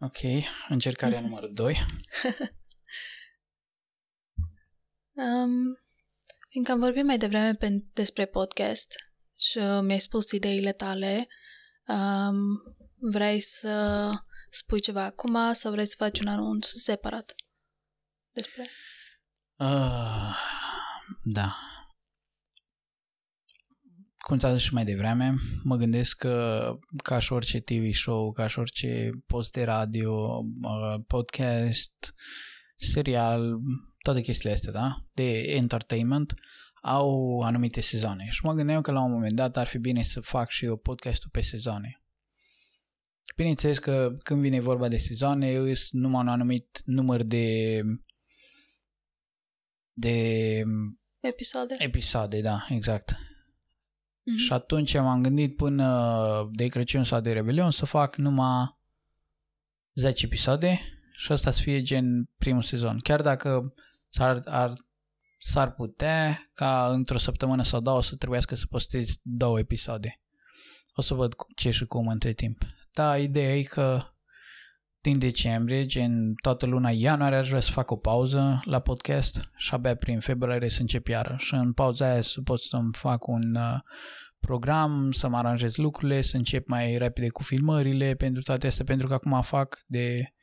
Ok, încercarea numărul 2. Um, fiindcă am vorbit mai devreme pe, despre podcast și uh, mi-ai spus ideile tale, um, vrei să spui ceva acum sau vrei să faci un anunț separat despre? Uh, da. Cum ți-am zis și mai devreme, mă gândesc că ca și orice TV show, ca și orice post de radio, uh, podcast, serial, toate chestiile astea, da? De entertainment, au anumite sezoane. Și mă gândeam că la un moment dat ar fi bine să fac și eu podcastul pe sezoane. Bineînțeles că când vine vorba de sezoane, eu sunt numai un anumit număr de de Episoade? episoade, da, exact. Mhm. Și atunci m-am gândit până de Crăciun sau de Rebelion să fac numai 10 episoade și asta să fie gen primul sezon. Chiar dacă s-ar, ar, s-ar putea ca într-o săptămână sau două să trebuiască să postez două episoade. O să văd cu- ce și cum între timp. Da, ideea e că din decembrie, gen toată luna ianuarie, aș vrea să fac o pauză la podcast și abia prin februarie să încep iară. Și în pauza aia să pot să-mi fac un uh, program, să mă aranjez lucrurile, să încep mai repede cu filmările pentru toate astea, pentru că acum fac de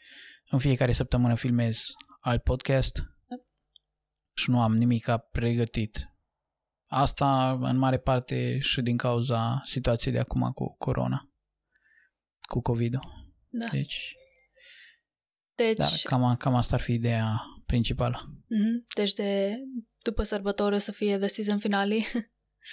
în fiecare săptămână filmez alt podcast și nu am nimic pregătit. Asta în mare parte și din cauza situației de acum cu corona, cu COVID-ul. Da. Deci, Deci, da, cam, cam asta ar fi ideea principală. mhm, deci de după sărbători o să fie de season finale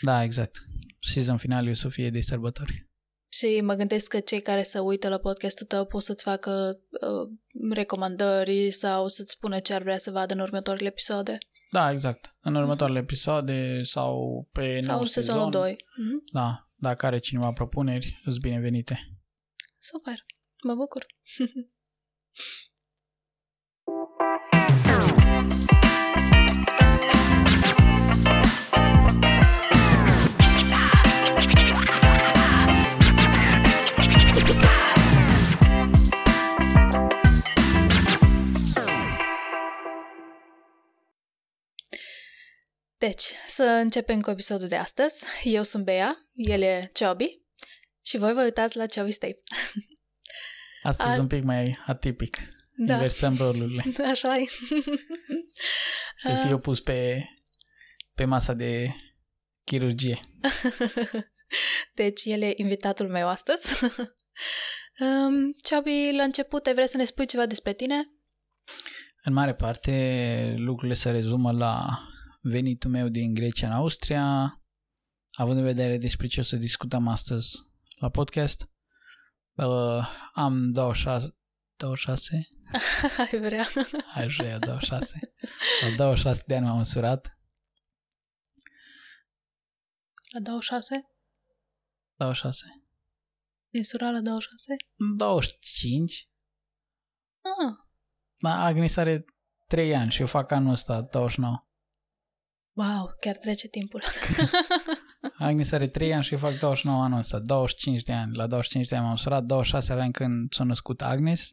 Da, exact. Season final o să fie de sărbători. și mă gândesc că cei care se uită la podcastul tău pot să-ți facă uh, recomandări sau să-ți spună ce ar vrea să vadă în următoarele episoade. Da, exact. În următoarele episoade sau pe Sau nou în sezonul sezon. 2. Mhm. Da, dacă are cineva propuneri, îți binevenite. Super, mă bucur. Deci, să începem cu episodul de astăzi. Eu sunt Bea, el e Ciobi și voi vă uitați la Ciobi Tape. Astăzi A- A... un pic mai atipic. Da. Inversăm rolurile. Așa e. Deci eu pus pe, pe masa de chirurgie. Deci el e invitatul meu astăzi. um, Ciobi, la început ai vrea să ne spui ceva despre tine? În mare parte, lucrurile se rezumă la venitul meu din Grecia în Austria, având în vedere despre ce o să discutăm astăzi la podcast. Uh, am 26, 26, ai vrea. aș vrea 26, la 26 de ani m-am măsurat, La 26? 26, E sura la 26? 25, Ah, dar Agnes are 3 ani și eu fac anul ăsta 29. Wow, chiar trece timpul. Agnes are 3 ani și eu fac 29 anul ăsta, 25 de ani. La 25 de ani m-am surat, 26 aveam când s-a născut Agnes.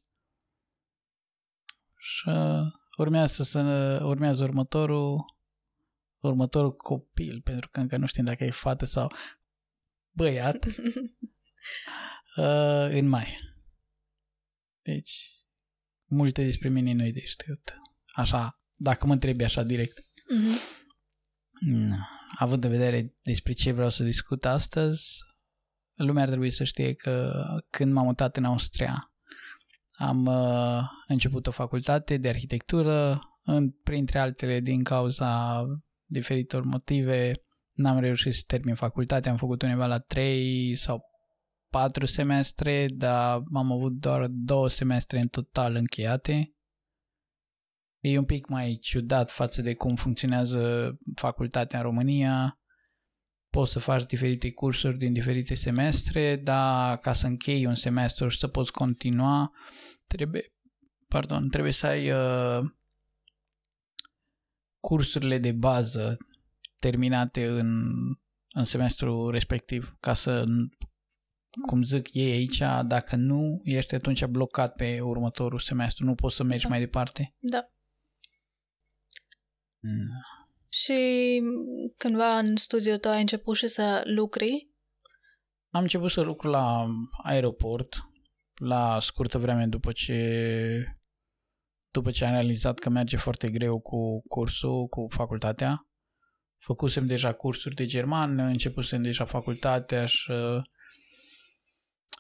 Și uh, urmează, să, urmează următorul următorul copil, pentru că încă nu știm dacă e fată sau băiat, uh, în mai. Deci, multe despre mine nu-i de știut. Așa, dacă mă întrebi așa direct. Mhm. Nu. Având în vedere despre ce vreau să discut astăzi, lumea ar trebui să știe că când m-am mutat în Austria, am uh, început o facultate de arhitectură, în, printre altele din cauza diferitor motive, n-am reușit să termin facultatea, am făcut undeva la 3 sau 4 semestre, dar am avut doar două semestre în total încheiate. E un pic mai ciudat față de cum funcționează facultatea în România. Poți să faci diferite cursuri din diferite semestre, dar ca să închei un semestru și să poți continua, trebuie, pardon, trebuie să ai uh, cursurile de bază terminate în, în semestrul respectiv, ca să cum zic ei aici, dacă nu, ești atunci blocat pe următorul semestru, nu poți să mergi Da. mai departe. Da. Mm. Și cândva în studiul tău ai început și să lucri? Am început să lucru la aeroport la scurtă vreme după ce după ce am realizat că merge foarte greu cu cursul, cu facultatea. Făcusem deja cursuri de germană, începusem deja facultatea și uh,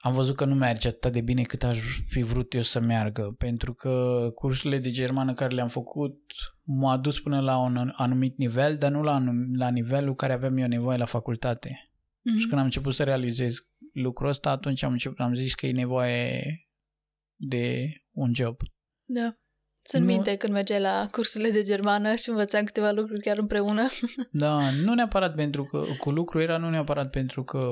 am văzut că nu merge atât de bine cât aș fi vrut eu să meargă, pentru că cursurile de germană care le-am făcut m-au adus până la un anumit nivel, dar nu la, anum- la nivelul care aveam eu nevoie la facultate. Mhm. Și când am început să realizez lucrul ăsta, atunci am, început, am zis că e nevoie de un job. Da. Țin Nu- minte când mergeai la cursurile de germană și învățam câteva lucruri chiar împreună. Da, nu neapărat pentru că cu lucru era nu neapărat pentru că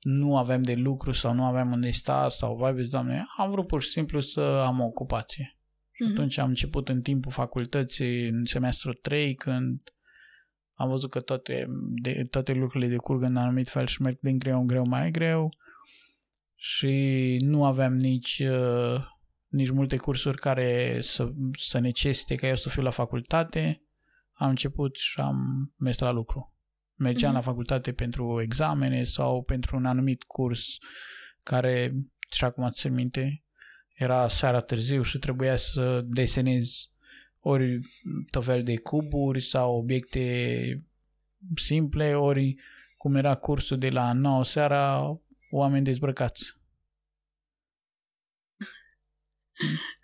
nu aveam de lucru sau nu aveam unde sta sau vai vezi, doamne, am vrut pur și simplu să am o ocupație. Mhm. Atunci am început în timpul facultății, în semestrul 3, când am văzut că toate, de, toate lucrurile decurg în anumit fel și merg din greu în greu mai greu și nu aveam nici, uh, nici multe cursuri care să, să necesite ca eu să fiu la facultate. Am început și am mers la lucru. Mergeam Mhm. la facultate pentru examene sau pentru un anumit curs care, și acum ți minte, era seara târziu și trebuia să desenez ori tot fel de cuburi sau obiecte simple, ori cum era cursul de la 9 seara, oameni dezbrăcați.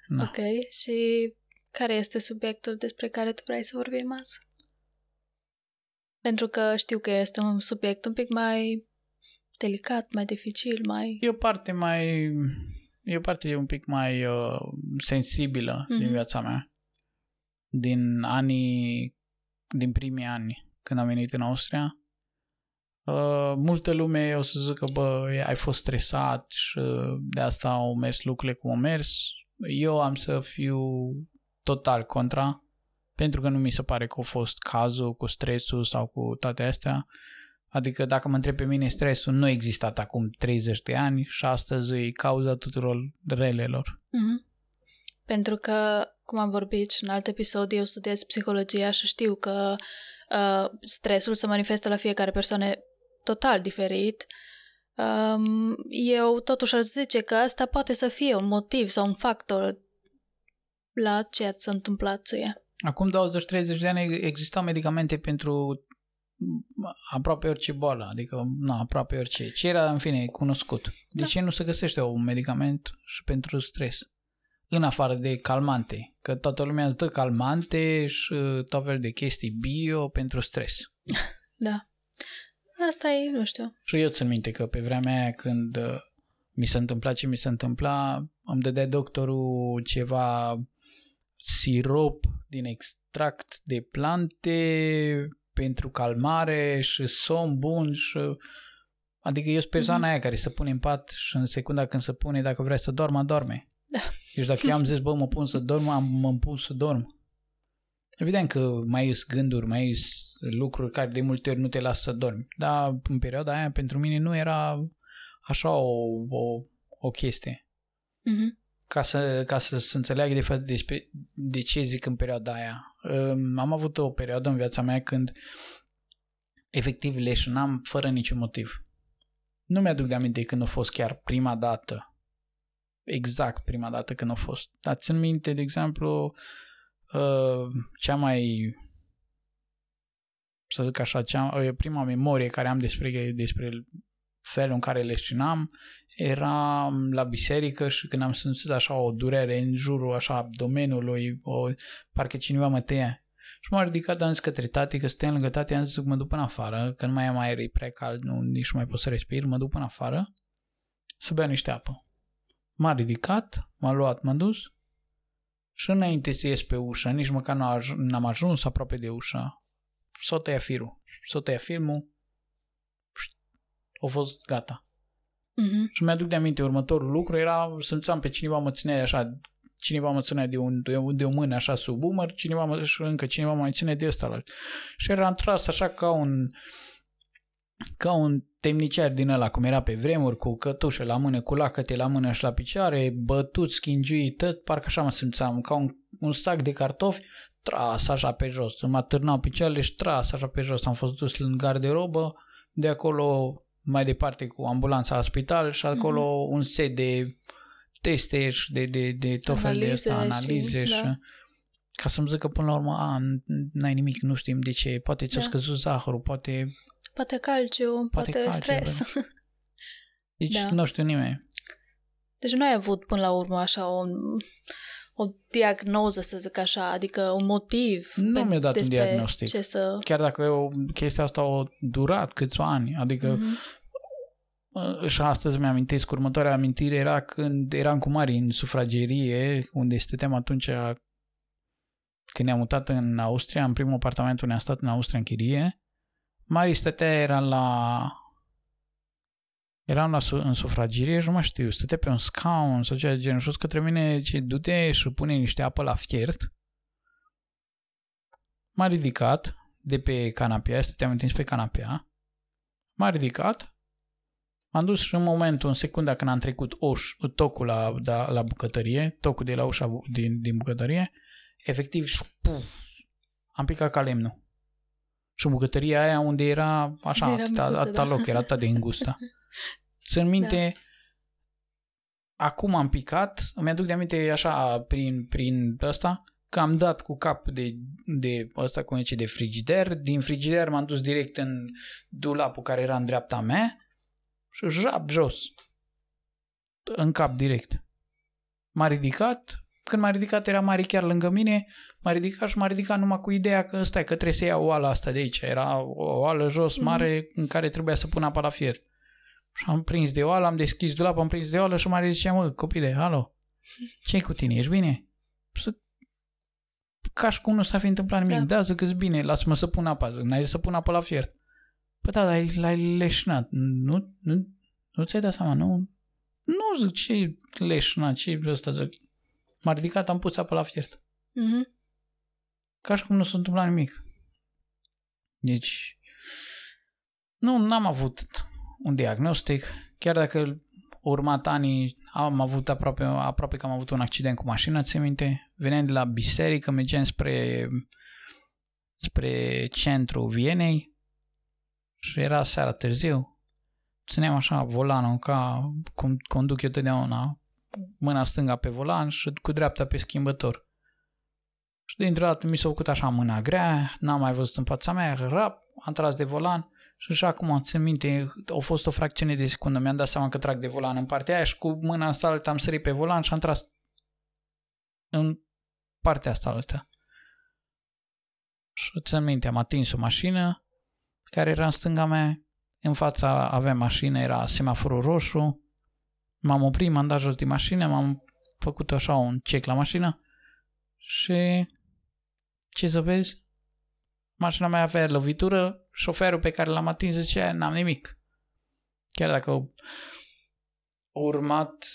Da. Ok. Și care este subiectul despre care tu vrei să vorbim azi? Pentru că știu că este un subiect un pic mai delicat, mai dificil, mai... E o parte mai... E o parte un pic mai uh, sensibilă mm-hmm. din Mhm. viața mea. Din anii... Din primii ani când am venit în Austria. Uh, multă lume o să zică, bă, ai fost stresat și de asta au mers lucrurile cum au mers. Eu am să fiu total contra, pentru că nu mi se pare că a fost cazul cu stresul sau cu toate astea. Adică dacă mă întreb pe mine, stresul nu a existat acum 30 de ani și astăzi e cauza tuturor relelor. Mhm. Pentru că, cum am vorbit și în alt episod, eu studiez psihologia și știu că uh, stresul se manifestă la fiecare persoană total diferit. Um, eu totuși aș zice că asta poate să fie un motiv sau un factor la ce ți s-a întâmplat ție. Acum 20-30 de ani existau medicamente pentru aproape orice boală, adică na, aproape orice. Ce era, în fine, cunoscut. De Da. ce nu se găsește un medicament și pentru stres? În afară de calmante, că toată lumea îți dă calmante și tot fel de chestii bio pentru stres. Da. Asta e, nu știu. Și eu țin minte că pe vremea aia când uh, mi se întâmpla ce mi se întâmpla, îmi dădea doctorul ceva sirop din extract de plante pentru calmare și somn bun și adică eu sunt persoana aia care se pune în pat și în secunda când se pune, dacă vrea să doarmă, dorme. Da. Deci dacă eu am zis, bă, mă pun să dorm, am, mă pun să dorm. Evident că mai ies gânduri, mai ies lucruri care de multe ori nu te lasă să dormi. Dar în perioada aia pentru mine nu era așa o, o, o chestie. Mhm. Ca să, ca să se înțeleagă de fapt despre de ce zic în perioada aia. Um, Am avut o perioadă în viața mea când efectiv leșinam fără niciun motiv. Nu mi-aduc de aminte când a fost chiar prima dată. Exact prima dată când a fost. Dar țin minte, de exemplu, uh, cea mai să zic așa, cea, uh, prima memorie care am despre, despre felul în care leșinam era la biserică și când am simțit așa o durere în jurul așa abdomenului, o, parcă cineva mă tăia. Și m-am ridicat, am zis către tati, că stăteam lângă tati, am zis că mă duc până afară, că nu mai am aer, e prea cald, nu, nici nu mai pot să respir, mă duc până afară să beau niște apă. M-a ridicat, m-a luat, m-a dus și înainte să ies pe ușă, nici măcar nu aj- n-am ajuns aproape de ușă, s-o tăia firul, s-o tăia filmul, a fost gata. Mhm. Și mi-aduc de aminte următorul lucru era, simțeam pe cineva mă ținea de așa, cineva mă ținea de, un, de, o- de o mână așa sub umăr, cineva mă, și încă cineva mă mai ține de ăsta. la- Și era tras așa ca un, ca un temnicer din ăla, cum era pe vremuri, cu cătușă la mână, cu lacăte la mână și la picioare, bătut, schingiui, tot, parcă așa mă simțeam, ca un, un sac de cartofi, tras așa pe jos. Mă atârnau picioarele și tras așa pe jos. Am fost dus în garderobă, de acolo mai departe cu ambulanța la spital și acolo mm-hmm. un set de teste și de, de, de tot fel de asta, analize și, și da. ca să-mi zică până la urmă, a, n-ai nimic, nu știm de ce, poate ți-a da. scăzut zahărul, poate... Poate calciu, poate, poate calciu, stres. Da. Deci da. nu știu nimeni. Deci nu ai avut până la urmă așa un, o diagnoză, să zic așa, adică un motiv. Nu mi-a dat un diagnostic. Ce să... Chiar dacă eu, chestia asta a durat câțiva ani, adică mm-hmm și astăzi mi-amintesc, următoarea amintire era când eram cu Mari în sufragerie, unde stăteam atunci când ne-am mutat în Austria, în primul apartament unde am stat în Austria în chirie. Mari stătea, era la eram la, în sufragerie și nu mai știu, stătea pe un scaun sau ceva de genul și către mine ce du-te și pune niște apă la fiert. M-a ridicat de pe canapea, stăteam întins pe canapea, m-a ridicat, M-am dus și în momentul, în secunda când am trecut oș, tocul la, da, la bucătărie, tocul de la ușa din, din bucătărie, efectiv, și puf, am picat ca lemnul. Și bucătăria aia unde era așa, era atâta, micuță, atâta da. loc, era atât de îngustă. Țin minte, da. acum am picat, îmi aduc de aminte așa prin, prin ăsta, că am dat cu cap de, de ăsta cum zice, de frigider, din frigider m-am dus direct în dulapul care era în dreapta mea și jap jos. În cap direct. M-a ridicat, când m-a ridicat era Mari chiar lângă mine, m-a ridicat și m-a ridicat numai cu ideea că stai, că trebuie să iau oala asta de aici. Era o oală jos, mhm. mare, mm-hmm. în care trebuia să pun apa la fiert. Și am prins de oală, am deschis dulapul, am prins de oală și Mari zicea, mă, copile, alo, ce cu tine, ești bine? Să... Ca și cum nu s-a fi întâmplat nimic. Da, da zic bine, lasă-mă să pun apa. Zic, n-ai zis să pun apă la fiert. Păi da, dar l-ai leșnat. Nu, nu, nu ți-ai dat seama, nu? Nu zic, ce leșnat, ce ăsta, zic. M-a ridicat, am pus apă la fiert. Mm-hmm. Ca și cum nu s-a întâmplat nimic. Deci, nu, n-am avut un diagnostic, chiar dacă urmat anii am avut aproape, aproape că am avut un accident cu mașina, ți minte? Veneam de la biserică, mergeam spre, spre centrul Vienei și era seara târziu. Țineam așa volanul ca cum conduc eu totdeauna, mâna stânga pe volan și cu dreapta pe schimbător. Și dintr-o dată mi s-a făcut așa mâna grea, n-am mai văzut în fața mea, rap, am tras de volan și așa cum țin minte, a fost o fracțiune de secundă, mi-am dat seama că trag de volan în partea aia și cu mâna asta altă am sărit pe volan și am tras în partea asta altă. Și țin minte, am atins o mașină, care era în stânga mea. În fața avea mașină, era semaforul roșu. M-am oprit, m-am dat jos din mașină, m-am făcut așa un check la mașină și ce să vezi? Mașina mea avea lovitură, șoferul pe care l-am atins zicea, n-am nimic. Chiar dacă urmat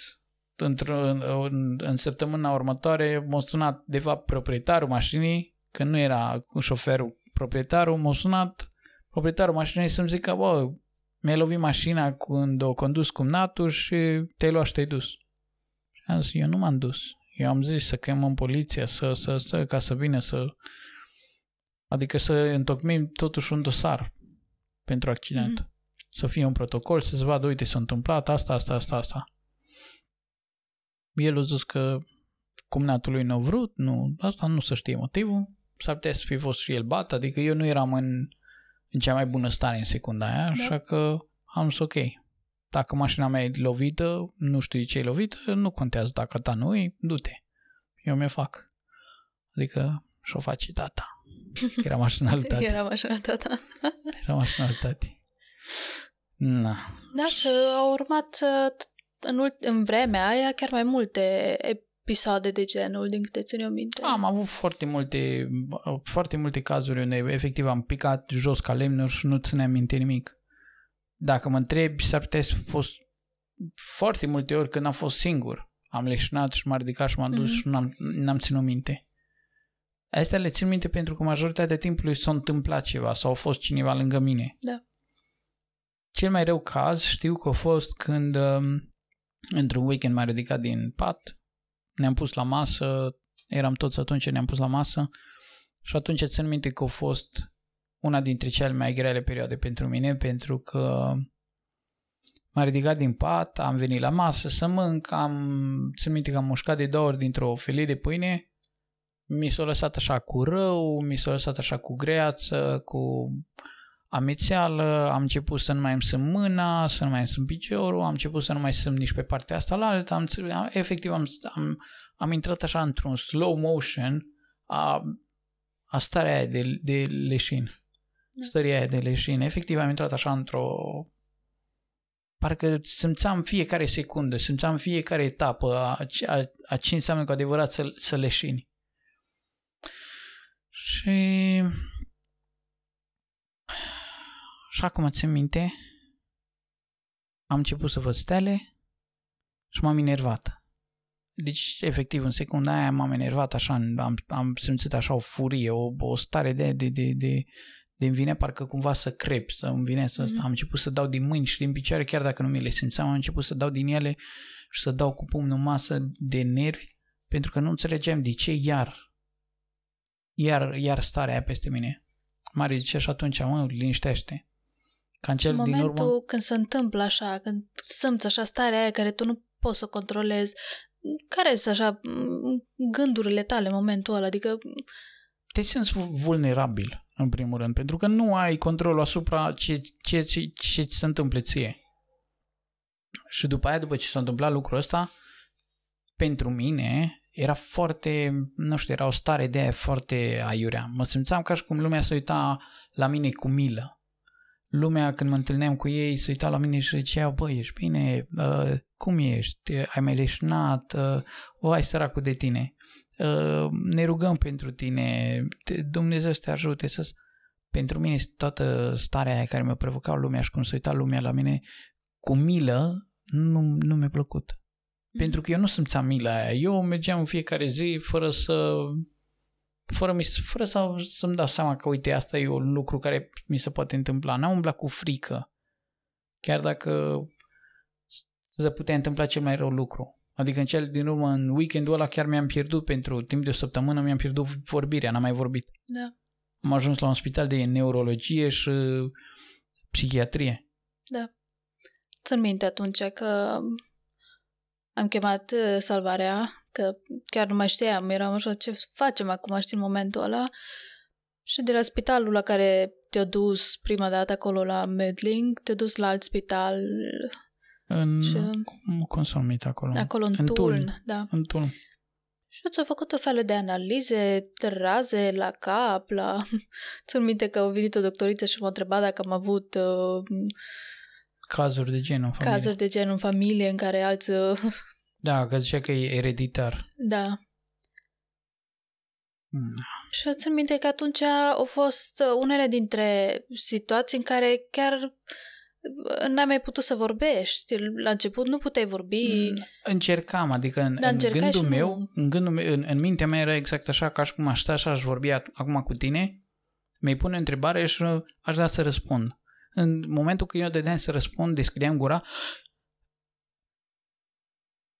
într-o, în, în săptămâna următoare m-a sunat de fapt proprietarul mașinii, că nu era cu șoferul proprietarul, m-a sunat proprietarul mașinii să-mi zică, bă, mi-ai lovit mașina când o condus cu natul și te-ai luat și te-ai dus. Și am zis, eu nu m-am dus. Eu am zis să chemăm poliția, să, să, să, ca să vină să... Adică să întocmim totuși un dosar pentru accident. Mm-hmm. Să fie un protocol, să se vadă, uite, s-a întâmplat asta, asta, asta, asta. El a zis că cum natul lui nu a vrut, nu, asta nu se știe motivul. S-ar putea să fi fost și el bat, adică eu nu eram în în cea mai bună stare în secunda aia, da. așa că am zis ok. Dacă mașina mea e lovită, nu știu ce e lovită, nu contează. Dacă ta nu e, du-te. Eu mi-o fac. Adică și-o face tata. Era mașina lui tati. Era mașina tata. Era mașina lui tati. Na. Da, și au urmat în, în vremea aia chiar mai multe episoade de genul, din câte țin eu minte. Am avut foarte multe, foarte multe cazuri unde efectiv am picat jos ca lemnuri și nu țineam minte nimic. Dacă mă întrebi, s-ar putea să fost foarte multe ori când am fost singur. Am leșnat și m-am ridicat și m-am dus mm-hmm. și n-am, n-am ținut minte. Astea le țin minte pentru că majoritatea timpului s-a întâmplat ceva sau a fost cineva lângă mine. Da. cel mai rău caz știu că a fost când um, într-un weekend m-a ridicat din pat, ne-am pus la masă, eram toți atunci, ne-am pus la masă și atunci țin minte că a fost una dintre cele mai grele perioade pentru mine, pentru că m-a ridicat din pat, am venit la masă să mânc, am, țin minte că am mușcat de două ori dintr-o felie de pâine, mi s-a lăsat așa cu rău, mi s-a lăsat așa cu greață, cu amețeală, am început să nu mai îmi sunt mâna, să nu mai îmi sunt piciorul, am început să nu mai sunt nici pe partea asta la alta, am, efectiv am, am, am intrat așa într-un slow motion a, a starea aia de, de leșin. Da. Stăria aia de leșin. Efectiv am intrat așa într-o parcă simțeam fiecare secundă, simțeam fiecare etapă a, a, a ce înseamnă cu adevărat să, să leșini. Și și acum țin minte, am început să văd stele și m-am enervat. Deci, efectiv, în secunda aia m-am enervat așa, am, am simțit așa o furie, o, o stare de, de, de, de, de îmi vine parcă cumva să crep, să îmi vine să... Mm-hmm. Am început să dau din mâini și din picioare, chiar dacă nu mi le simțeam, am început să dau din ele și să dau cu pumnul masă de nervi, pentru că nu înțelegeam de ce iar, iar, iar starea aia peste mine. Mare zice și atunci, mă, liniștește. Ca în cel în momentul din urmă... când se întâmplă așa, când simți așa starea aia care tu nu poți să controlezi, care sunt așa gândurile tale în momentul ăla? Adică... Te simți vulnerabil, în primul rând, pentru că nu ai control asupra ce, ce, ce, ce ți se întâmplă ție. Și după aia, după ce s-a întâmplat lucrul ăsta, pentru mine era foarte, nu știu, era o stare de aia foarte aiurea. Mă simțeam ca și cum lumea se uita la mine cu milă. Lumea când mă întâlneam cu ei se uita la mine și zicea, băi, ești bine, uh, cum ești, ai mai leșnat, uh, o, ai săracul de tine, uh, ne rugăm pentru tine, Dumnezeu să te ajute să... Pentru mine toată starea aia care mi-a provocat lumea și cum se uita lumea la mine cu milă, nu, nu mi-a plăcut. Mm. Pentru că eu nu simțeam mila aia. Eu mergeam în fiecare zi fără să fără, mi, fără să, să-mi dau seama că, uite, asta e un lucru care mi se poate întâmpla. N-am umblat cu frică. Chiar dacă se putea întâmpla cel mai rău lucru. Adică în cel din urmă, în weekendul ăla chiar mi-am pierdut pentru timp de o săptămână, mi-am pierdut vorbirea, n-am mai vorbit. Da. Am ajuns la un spital de neurologie și psihiatrie. Da. Țin minte atunci că am chemat uh, salvarea, că chiar nu mai știam, eram așa, ce facem acum, știi, în momentul ăla. Și de la spitalul la care te-a dus prima dată acolo la Medling, te-a dus la alt spital. În, și, cum, cum s-a numit acolo? Acolo în, în Tuln, Tuln, da. În Tuln. Și ți-au făcut o fel de analize, de raze la cap, la... Țin minte că au venit o doctoriță și m-a întrebat dacă am avut uh, Cazuri de gen în familie. Cazuri de gen în familie în care alți... Uh, da, că zicea că e ereditar. Da. Mm. Și țin minte că atunci au fost unele dintre situații în care chiar uh, n-ai mai putut să vorbești. La început nu puteai vorbi. Mm, încercam, adică în, da, în gândul meu, nu. în, gândul meu în, în mintea mea era exact așa, ca și cum aș sta și aș vorbi acum cu tine, mi-ai pune întrebare și aș da să răspund în momentul când eu dădeam să răspund, deschideam gura și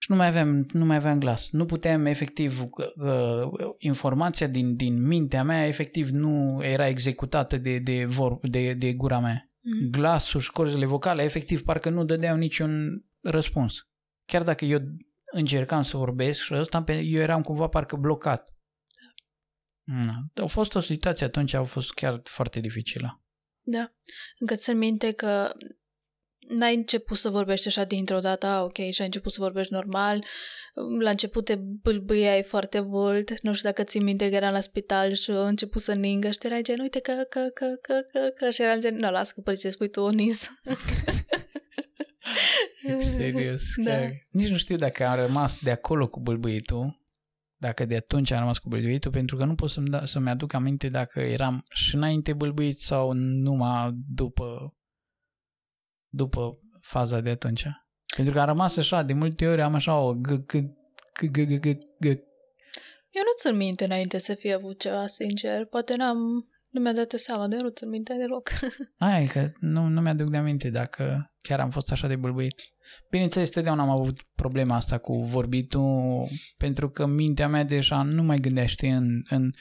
nu mai aveam, nu mai aveam glas. Nu puteam efectiv, uh, informația din, din mintea mea efectiv nu era executată de, de, vor, de, de gura mea. Mm. Glasul și corzile vocale efectiv parcă nu dădeau niciun răspuns. Chiar dacă eu încercam să vorbesc și ăsta, eu eram cumva parcă blocat. Da. A fost o situație atunci, a fost chiar foarte dificilă. Da. Încă țin minte că n-ai început să vorbești așa dintr-o dată, ok, și ai început să vorbești normal. La început te bâlbâiai foarte mult. Nu știu dacă ții minte că eram la spital și a început să ningă și te erai gen, uite că, că, că, că, că, că, și eram gen, nu, las că ce spui tu, o nis. Serios, da. Nici nu știu dacă am rămas de acolo cu bâlbâitul dacă de atunci am rămas cu bâlbâitul, pentru că nu pot să-mi, da, să-mi aduc aminte dacă eram și înainte bâlbâit sau numai după, după faza de atunci. Pentru că am rămas așa, de multe ori am așa o g g g g g g Eu nu țin minte înainte să fie avut ceva, sincer. Poate n-am, Nu mi-a dat seama, de nu ți-mi minte deloc. Aia e că nu, nu mi-aduc de aminte dacă chiar am fost așa de bâlbâit. Bineînțeles, totdeauna am avut problema asta cu vorbitul, pentru că mintea mea deja nu mai gândește în... în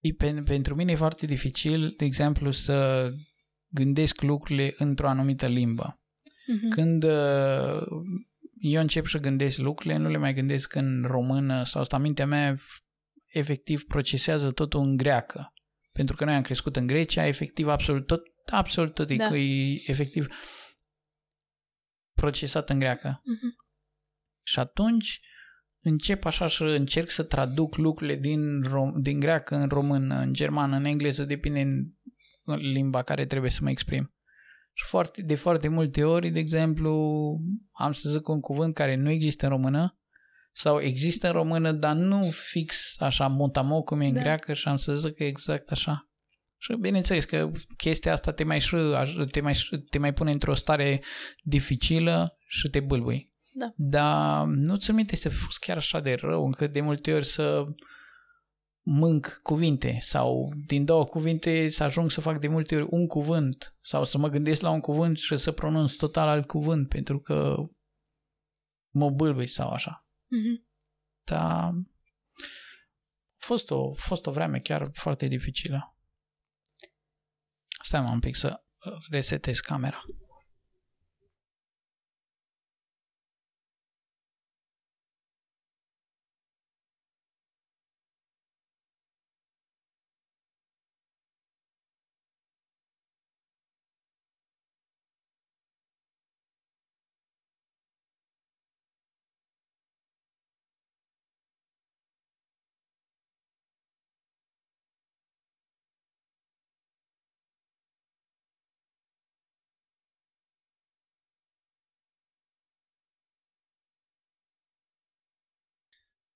e, pentru mine e foarte dificil, de exemplu, să gândesc lucrurile într-o anumită limbă. Uh-huh. Când uh, eu încep să gândesc lucrurile, nu le mai gândesc în română sau asta mintea mea efectiv procesează totul în greacă. Pentru că noi am crescut în Grecia, efectiv absolut tot, absolut tot da. e efectiv procesat în greacă. Uh-huh. Și atunci încep așa să încerc să traduc lucrurile din, rom- din greacă în română, în germană, în engleză, depinde în limba care trebuie să mă exprim. Și foarte, de foarte multe ori, de exemplu, am să zic un cuvânt care nu există în română sau există în română, dar nu fix așa motamo cum e în da. greacă și am să zic că exact așa. Și bineînțeles că chestia asta te mai, și, te mai, te mai pune într-o stare dificilă și te bâlbui. Da. Dar nu ți minte să fost chiar așa de rău încât de multe ori să mânc cuvinte sau din două cuvinte să ajung să fac de multe ori un cuvânt sau să mă gândesc la un cuvânt și să pronunț total alt cuvânt pentru că mă bâlbui sau așa. Mm-hmm. Dar a fost o, fost o vreme chiar foarte dificilă. Stai mă un pic să resetez camera.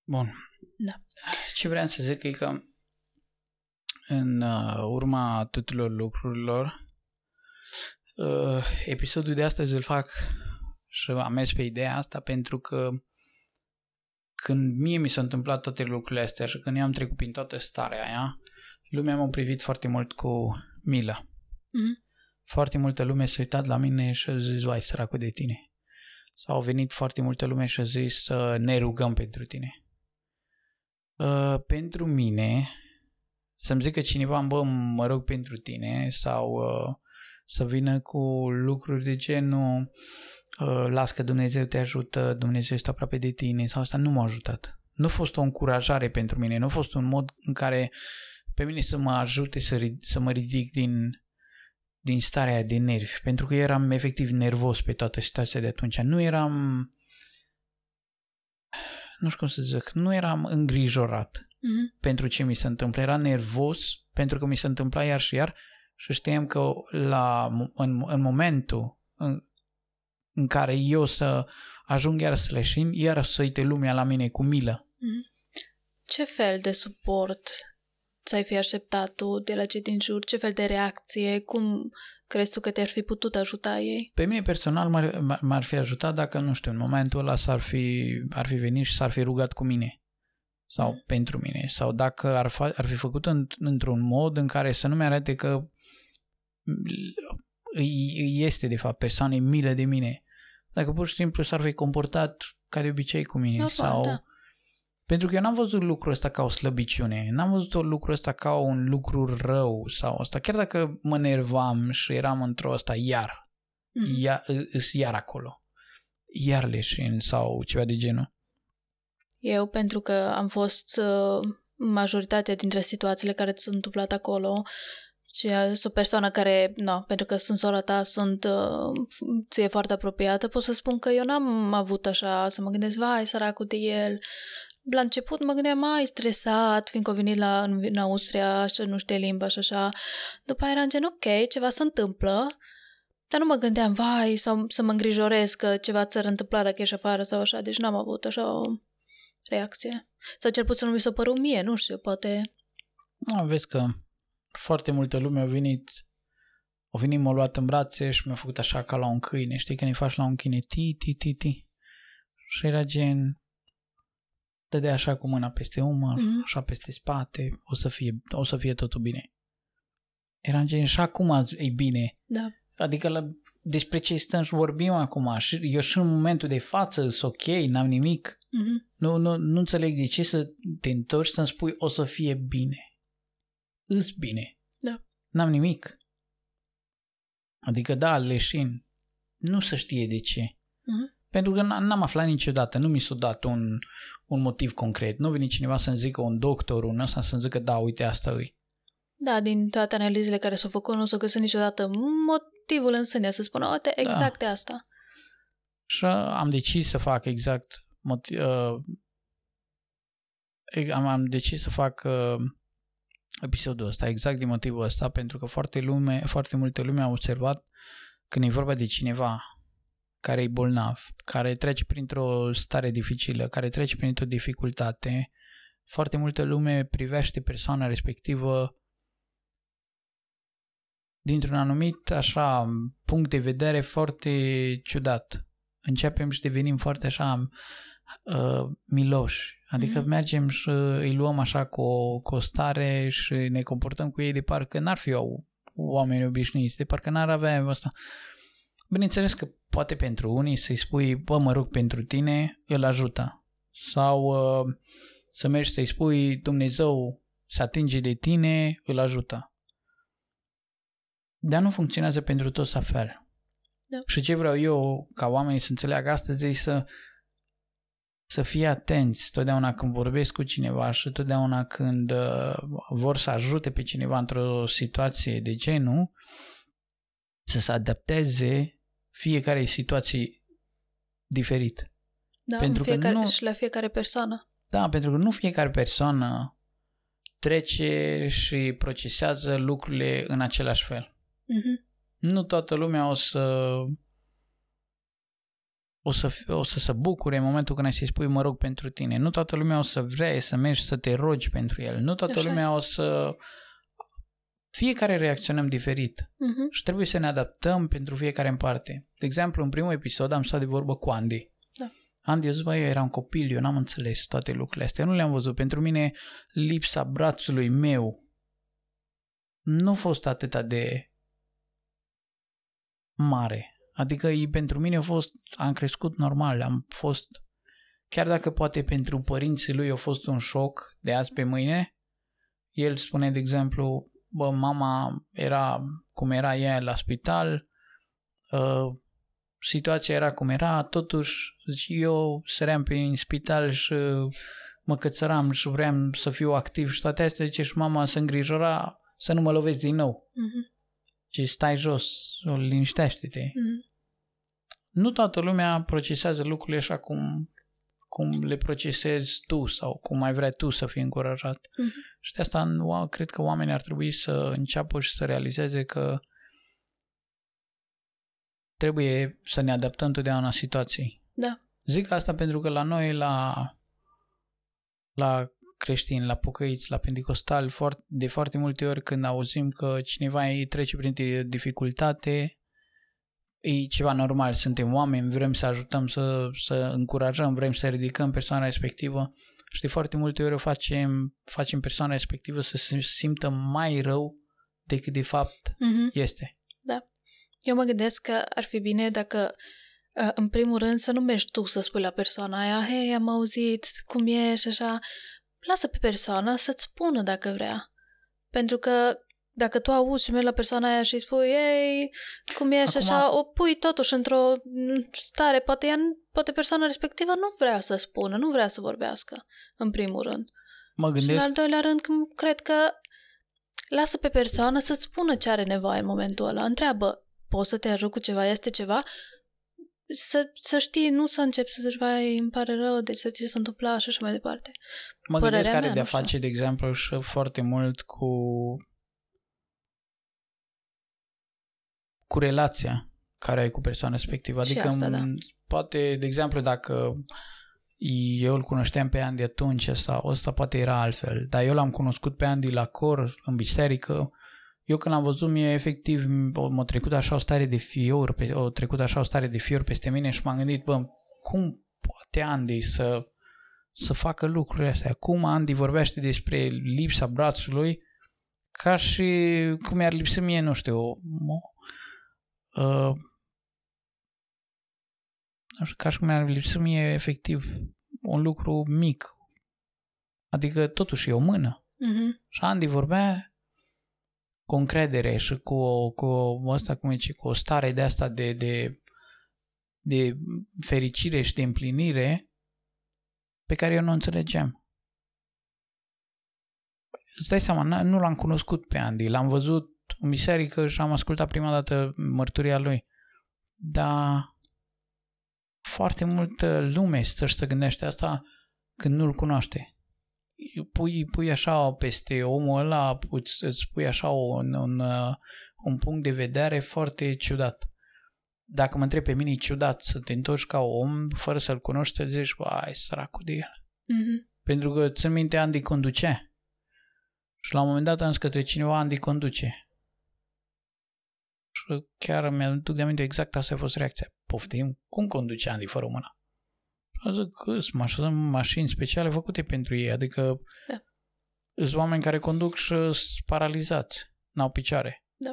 Bun. Da. Ce vreau să zic e că în uh, urma tuturor lucrurilor, uh, episodul de astăzi îl fac și am mers pe ideea asta pentru că când mie mi s-au întâmplat toate lucrurile astea și când eu am trecut prin toată starea aia, lumea m-a privit foarte mult cu milă. Mm-hmm. Foarte multă lume s-a uitat la mine și a zis, vai, săracul de tine. Sau au venit foarte multă lume și a zis să ne rugăm pentru tine. Uh, pentru mine, să-mi zică cineva, bă, mă rog pentru tine sau uh, să vină cu lucruri de genul uh, las că Dumnezeu te ajută, Dumnezeu este aproape de tine sau asta nu m-a ajutat. Nu a fost o încurajare pentru mine, nu a fost un mod în care pe mine să mă ajute să, să mă ridic din, din starea de nervi, pentru că eram efectiv nervos pe toată situația de atunci. Nu eram nu știu cum să zic, nu eram îngrijorat mm-hmm. pentru ce mi se întâmplă. Era nervos pentru că mi se întâmpla iar și iar și știam că la, în, în momentul în, în care eu să ajung iar să leșin, iar să uite lumea la mine cu milă. Mm-hmm. Ce fel de suport ți-ai fi așteptat tu de la cei din jur? Ce fel de reacție? Cum crezi tu că te-ar fi putut ajuta ei? Pe mine personal m-ar, m-ar fi ajutat dacă, nu știu, în momentul ăla s-ar fi, ar fi venit și s-ar fi rugat cu mine sau mm. pentru mine sau dacă ar, fa- ar fi făcut în, într-un mod în care să nu mi-arate că este de fapt persoane milă de mine. Dacă pur și simplu s-ar fi comportat ca de obicei cu mine Normal, sau da pentru că eu n-am văzut lucrul ăsta ca o slăbiciune, n-am văzut lucrul ăsta ca un lucru rău sau asta. Chiar dacă mă nervam și eram într-o asta iar, mm. iar, iar acolo, iar leșin sau ceva de genul. Eu, pentru că am fost uh, majoritatea dintre situațiile care ți s-au întâmplat acolo, și sunt o persoană care, nu, pentru că sunt sora ta, sunt uh, ție foarte apropiată, pot să spun că eu n-am avut așa să mă gândesc, vai, săracul de el, la început mă gândeam mai stresat, fiindcă a venit la, în Austria și nu știe limba și așa. După aia era gen, ok, ceva se întâmplă, dar nu mă gândeam, vai, sau să mă îngrijorez că ceva ți-ar întâmpla dacă ești afară sau așa, deci n-am avut așa o reacție. Sau cel puțin nu mi s-a părut mie, nu știu, poate... Nu, vezi că foarte multă lume a venit au venit, m-au luat în brațe și mi-a făcut așa ca la un câine. Știi când îi faci la un câine ti, ti, ti, ti. Și era gen, dădea așa cu mâna peste umăr, Mhm. așa peste spate, o să fie, o să fie totul bine. Era gen, și acum e bine. Da. Adică la, despre ce stăm și vorbim acum. Și eu și în momentul de față sunt ok, n-am nimic. Mhm. Nu, nu, nu înțeleg de ce să te întorci să-mi spui o să fie bine. Îs bine. Da. N-am nimic. Adică da, leșin. Nu să știe de ce. Mhm. Pentru că n- n-am aflat niciodată, nu mi s-a dat un, un motiv concret. Nu vine cineva să-mi zică, un doctor, un ăsta să-mi zică, da, uite, asta îi. Da, din toate analizele care s-au făcut, nu s-a găsit niciodată motivul în sine să spună, uite, exact de asta. Și am decis să fac exact motiv, uh, e- am, am decis să fac uh, episodul ăsta exact din motivul ăsta pentru că foarte lume, foarte multe lume au observat când e vorba de cineva care e bolnav, care trece printr-o stare dificilă, care trece printr-o dificultate, foarte multă lume privește persoana respectivă dintr-un anumit așa punct de vedere foarte ciudat. Începem și devenim foarte așa uh, miloși. Adică Mhm. mergem și îi luăm așa cu o, cu o stare și ne comportăm cu ei de parcă n-ar fi o, oameni obișnuiți, de parcă n-ar avea asta. Bineînțeles că poate pentru unii să-i spui, bă, mă rog pentru tine, îl ajută. Sau uh, să mergi să-i spui, Dumnezeu se atinge de tine, îl ajută. Dar nu funcționează pentru toți la fel. Da. Și ce vreau eu ca oamenii să înțeleagă astăzi e să, să fie atenți totdeauna când vorbesc cu cineva și totdeauna când uh, vor să ajute pe cineva într-o situație de genul, să se adapteze fiecare situație diferit. Da, Pentru în că fiecare, nu- și la fiecare persoană. Da, pentru că nu fiecare persoană trece și procesează lucrurile în același fel. Mhm. Nu toată lumea o să o să, fi- o să se bucure în momentul când ai să-i spui mă rog pentru tine. Nu toată lumea o să vrea să mergi să te rogi pentru el. Nu toată Așa e. lumea o să... Fiecare reacționăm diferit Mhm. și trebuie să ne adaptăm pentru fiecare în parte. De exemplu, în primul episod am stat de vorbă cu Andy. Da. Andy, eu zic, bă, eu eram copil, eu n-am înțeles toate lucrurile astea, eu nu le-am văzut. Pentru mine, lipsa brațului meu nu a fost atâta de mare. Adică ei, pentru mine a fost, am crescut normal, am fost, chiar dacă poate pentru părinții lui a fost un șoc de azi pe mâine, el spune, de exemplu, bă, mama era cum era ea la spital, uh, situația era cum era, totuși zice, eu săream prin spital și mă cățăram și vreau să fiu activ și toate astea, zice, și mama se îngrijora să nu mă lovesc din nou. Mhm. Ce stai jos, liniștește-te. Mhm. Nu toată lumea procesează lucrurile așa cum, cum le procesezi tu sau cum ai vrea tu să fii încurajat. Mhm. Și de asta oa- cred că oamenii ar trebui să înceapă și să realizeze că trebuie să ne adaptăm totdeauna situației. Da. Zic asta pentru că la noi, la, la creștini, la pocăiți, la pentecostali, foarte, de foarte multe ori când auzim că cineva îi trece prin dificultate, e ceva normal, suntem oameni, vrem să ajutăm, să, să încurajăm, vrem să ridicăm persoana respectivă și de foarte multe ori o facem, facem persoana respectivă să se simtă mai rău decât de fapt Mhm. este. Eu mă gândesc că ar fi bine dacă, uh, în primul rând, să nu mergi tu să spui la persoana aia, hei, am auzit cum e și așa. Lasă pe persoana să-ți spună dacă vrea. Pentru că dacă tu auzi și mergi la persoana aia și îi spui, ei, cum e și Acum- așa, o pui totuși într-o mm, stare, poate, ea, nu- poate persoana respectivă nu vrea să spună, nu vrea să vorbească, în primul rând. Mă Și în gândesc, al doilea rând, când cred că lasă pe persoană să-ți spună ce are nevoie în momentul ăla. Întreabă, poți să te ajut cu ceva? Este ceva? Să, să știi, nu să începi să zici, vai, îmi pare rău, deci să ce s-a întâmplat și așa mai departe. mă părerea gândesc care mea, de a nu știu. face, de exemplu, și foarte mult cu cu relația care ai cu persoana respectivă. Și Adică, asta, da. m- poate, de exemplu, dacă eu îl cunoșteam pe Andy atunci sau ăsta poate era altfel, dar eu l-am cunoscut pe Andy la cor, în biserică, eu când l-am văzut, mie efectiv m- m-a trecut așa o stare de fior, pe, o trecut așa o stare de fior peste mine și m-am gândit, bă, cum poate Andy să, să facă lucrurile astea. Cum Andy vorbește despre lipsa brațului, ca și cum i-ar lipsi mie, nu știu, o, o, uh, nu știu, ca și cum i-ar lipsi mie efectiv un lucru mic. Adică totuși e o mână. Mhm. Și Andy vorbea cu încredere și cu, o- cu o- ăsta, cum zice, cu o stare de asta de, de, de fericire și de împlinire pe care eu nu o înțelegeam. Îți dai seama, n- nu l-am cunoscut pe Andy, l-am văzut în biserică și am ascultat prima dată mărturia lui. Dar foarte multă lume stă și se gândește asta când nu-l cunoaște pui, pui așa peste omul ăla, îți, îți pui așa un, un, uh, un punct de vedere foarte ciudat. Dacă mă întreb pe mine, e ciudat să te întorci ca om, fără să-l cunoști, să zici, vai, săracul de el. Mhm. Pentru că, țin minte, Andy conduce. Și la un moment dat am zis către cineva, Andy conduce. Și chiar mi-aduc de aminte exact asta a fost reacția. Poftim? Cum conduce Andy fără mână? A zis că sunt mașini, mașini speciale făcute pentru ei, adică Da. sunt oameni care conduc și sunt paralizați, n-au picioare. Da.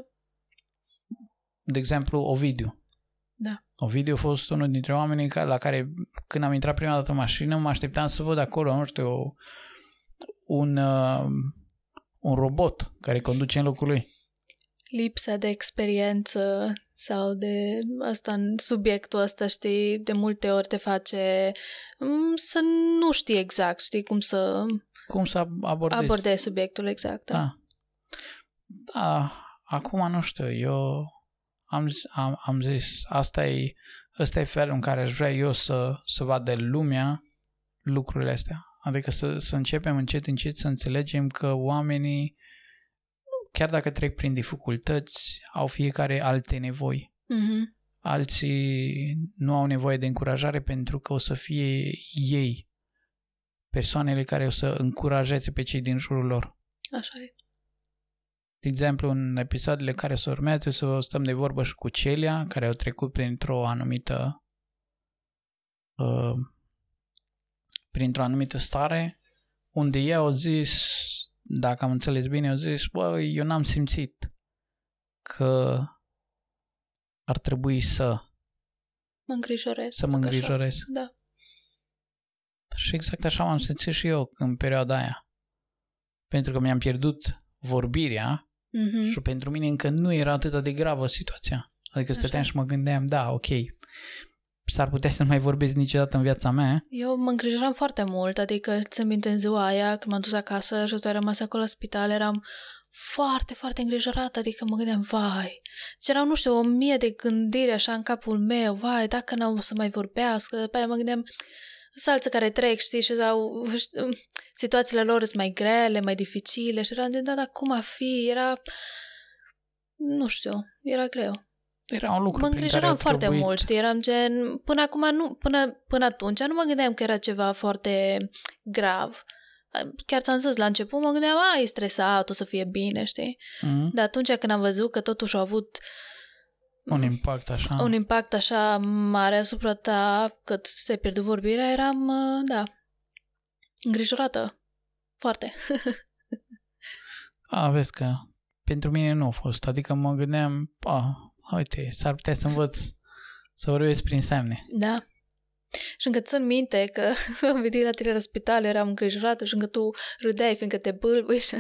De exemplu, Ovidiu. Da. Ovidiu a fost unul dintre oamenii ca- la care, când am intrat prima dată în mașină, mă așteptam să văd acolo, nu știu, un, uh, un robot care conduce în locul lui. Lipsa de experiență sau de asta în subiectul ăsta, știi, de multe ori te face mm, să nu știi exact, știi, cum să Cum să abordezi? abordezi subiectul exact. Da. Da. Da, acum nu știu, eu am, zi- am, am zis, asta e, ăsta e felul în care aș vrea eu să, să vadă lumea lucrurile astea. Adică să, să începem încet, încet să înțelegem că oamenii, chiar dacă trec prin dificultăți, au fiecare alte nevoi. Mhm. Alții nu au nevoie de încurajare pentru că o să fie ei persoanele care o să încurajeze pe cei din jurul lor. Așa e. De exemplu, în episoadele care se urmează să stăm de vorbă și cu Celia, care au trecut printr-o anumită uh, printr-o anumită stare, unde ei au zis, dacă am înțeles bine, au zis, bă, eu n-am simțit că ar trebui să, Mă îngrijorez. să mă zic așa. îngrijorez. Da. Și exact așa m-am simțit și eu în perioada aia. Pentru că mi-am pierdut vorbirea Mhm. Și pentru mine încă nu era atât de gravă situația. Adică Așa. stăteam și mă gândeam, da, ok, s-ar putea să nu mai vorbesc niciodată în viața mea. Eu mă îngrijoram foarte mult, adică țin minte în ziua aia, când m-am dus acasă și tu ai rămas acolo la spital, eram foarte, foarte îngrijorată, adică mă gândeam, vai, și erau, nu știu, o mie de gândiri așa în capul meu, vai, dacă n-au să mai vorbească, după aia mă gândeam, sunt alții care trec, știi, și au, situațiile lor sunt mai grele, mai dificile și eram de, da, dar cum a fi, era, nu știu, era greu. Era un lucru Mă prin care îngrijoram au foarte trebuit, mult, știi, eram gen, până acum nu, până, până atunci nu mă gândeam că era ceva foarte grav. Chiar ți-am zis, la început mă gândeam, a, e stresat, o să fie bine, știi? Mm, Dar atunci când am văzut că totuși au avut un impact așa. un impact așa mare asupra ta, că ți-ai pierdut vorbirea, eram, uh, da, îngrijorată. Foarte. A, vezi că pentru mine nu a fost. Adică mă gândeam, a, uite, s-ar putea să învăț să vorbesc prin semne. Da. Și încă țin minte că am venit la tine la spital, eram îngrijorată și încă tu râdeai fiindcă te bâlbui și...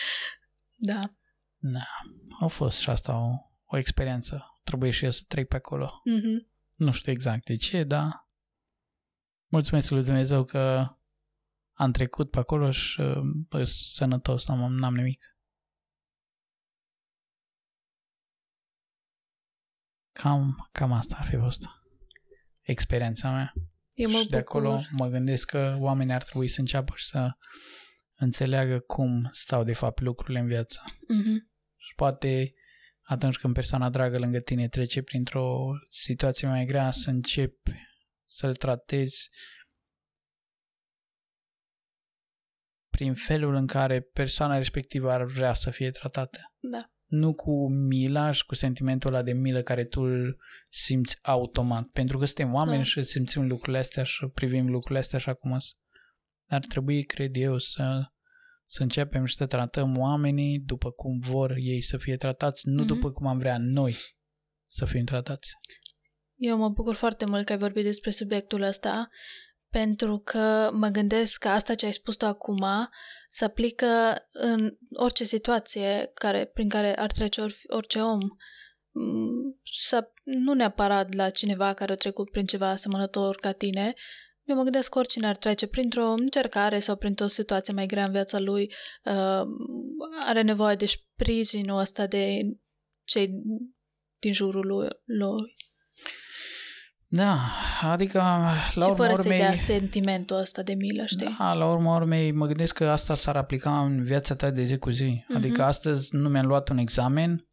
da. Da, a fost și asta o, o experiență. Trebuie și eu să trec pe acolo. Mm-hmm. Nu știu exact de ce, dar mulțumesc lui Dumnezeu că am trecut pe acolo și uh, bă, sănătos, n-am, n-am nimic. Cam, cam asta ar fi fost experiența mea. Eu mă și de bucur. acolo mă gândesc că oamenii ar trebui să înceapă și să înțeleagă cum stau de fapt lucrurile în viață. Mm-hmm. Și poate atunci când persoana dragă lângă tine trece printr-o situație mai grea, să începi să-l tratezi prin felul în care persoana respectivă ar vrea să fie tratată. Da. Nu cu mila și cu sentimentul ăla de milă care tu îl simți automat. Pentru că suntem oameni Da. și simțim lucrurile astea și privim lucrurile astea așa cum sunt. ar trebui, cred eu, să, să începem și să tratăm oamenii după cum vor ei să fie tratați, nu Mhm. după cum am vrea noi să fim tratați. Eu mă bucur foarte mult că ai vorbit despre subiectul ăsta, pentru că mă gândesc că asta ce ai spus tu acum se aplică în orice situație care, prin care ar trece or, orice om. Mm, Să, nu neapărat la cineva care a trecut prin ceva asemănător ca tine. Eu mă gândesc că oricine ar trece printr-o încercare sau printr-o situație mai grea în viața lui, uh, are nevoie de sprijinul ăsta de cei din jurul lui. Lui. Da, adică la și urma fără să-i urmei... dea sentimentul ăsta de milă, știi? Da, la urma urmei mă gândesc că asta s-ar aplica în viața ta de zi cu zi. Mhm. Adică astăzi nu mi-am luat un examen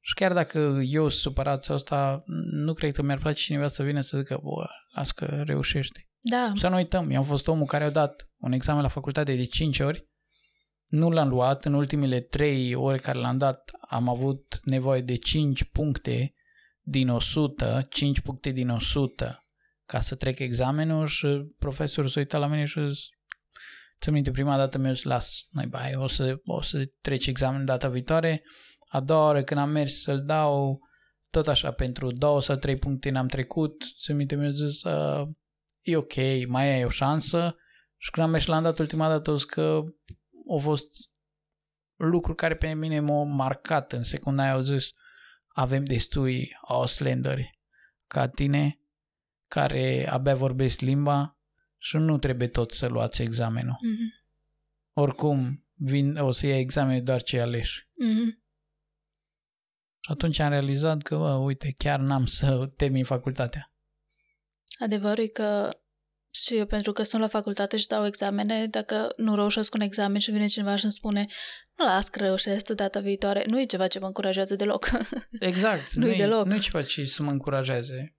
și chiar dacă eu sunt supărat sau asta, nu cred că mi-ar place cineva să vină să zică, bă, las că reușește. Da, Să nu uităm, eu am fost omul care a dat un examen la facultate de 5 ori, nu l-am luat, în ultimele 3 ore care l-am dat am avut nevoie de 5 puncte din 100, 5 puncte din 100 ca să trec examenul și profesorul s-a uitat la mine și a zis, ți minte, prima dată mi-a zis, las, noi bai, o să, o să treci examenul data viitoare. A doua oară când am mers să-l dau, tot așa, pentru două sau trei puncte n-am trecut, ți minte, mi-a zis, uh, e ok, mai ai o șansă. Și când am mers și l-am dat ultima dată, au zis că au fost lucruri care pe mine m-au marcat în secunda aia, au zis, avem destui Ausländeri ca tine, care abia vorbesc limba și nu trebuie tot să luați examenul. Mhm. Oricum, vin, o să iei examenul doar cei aleși. Mhm. Și atunci am realizat că, bă, uite, chiar n-am să termin facultatea. Adevărul e că și eu, pentru că sunt la facultate și dau examene, dacă nu reușesc un examen și vine cineva și îmi spune nu las că reușesc data viitoare, nu e ceva ce mă încurajează deloc. Exact. Nu-i nu-i- deloc. Nu-i ceva ce să mă încurajeze.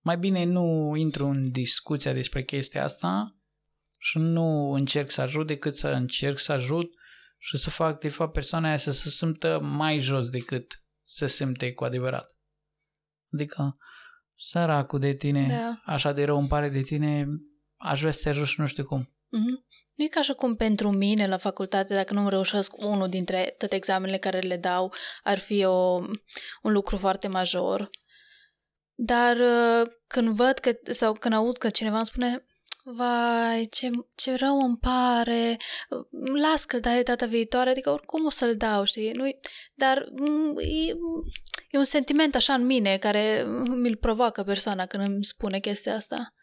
Mai bine nu intru în discuția despre chestia asta și nu încerc să ajut decât să încerc să ajut și să fac, de fapt, persoana aia să se simtă mai jos decât să se simte cu adevărat. Adică, săracul de tine, Da. așa de rău îmi pare de tine, aș vrea să te ajut și nu știu cum. Mhm. Nu e ca și cum pentru mine la facultate, dacă nu reușesc unul dintre toate examenele care le dau, ar fi o, un lucru foarte major. Dar uh, când văd că, sau când aud că cineva îmi spune vai, ce, ce rău îmi pare, las că-l dai data viitoare, adică oricum o să-l dau, știi? nu Dar mm, e, e un sentiment așa în mine care mi-l provoacă persoana când îmi spune chestia asta.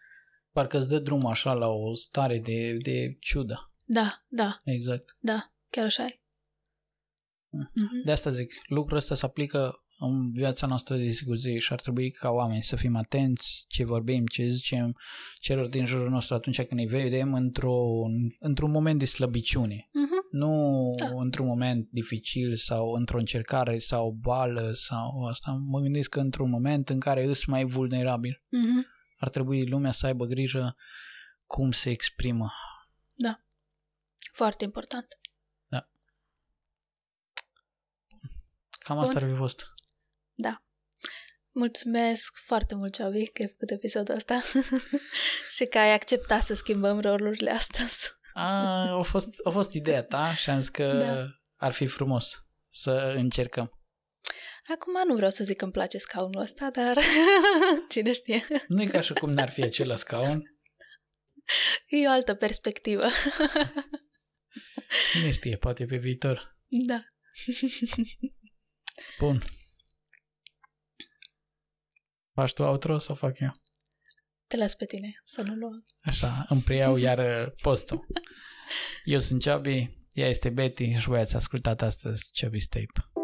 Parcă îți dă drum așa la o stare de, de ciudă. Da, da, Exact. da, chiar așa e. Mm. Mhm. De asta zic, lucrul ăsta se aplică în viața noastră de zi cu zi și ar trebui ca oameni să fim atenți ce vorbim, ce zicem celor din jurul nostru atunci când îi vedem într-un, într-un moment de slăbiciune. Mhm. Nu Da. într-un moment dificil sau într-o încercare sau boală sau asta. Mă gândesc că într-un moment în care îs mai vulnerabil. Mhm. Ar trebui lumea să aibă grijă cum se exprimă. Foarte important. Cam asta Bun. ar fi fost. Mulțumesc foarte mult, Ceavi, că ai făcut episodul ăsta și că ai acceptat să schimbăm rolurile astăzi. A, a, fost, a fost ideea ta și am zis că Da. ar fi frumos să încercăm. Acum nu vreau să zic că îmi place scaunul ăsta, dar cine știe. Nu e ca și cum n-ar fi acela scaun. E o altă perspectivă. Cine știe, poate pe viitor. Da. Bun. Faci tu outro sau fac eu? Te las pe tine să nu luăm. Așa, îmi preiau iar postul. Eu sunt Ceabi, ea este Betty și voi ați ascultat astăzi Ceabi's Tape.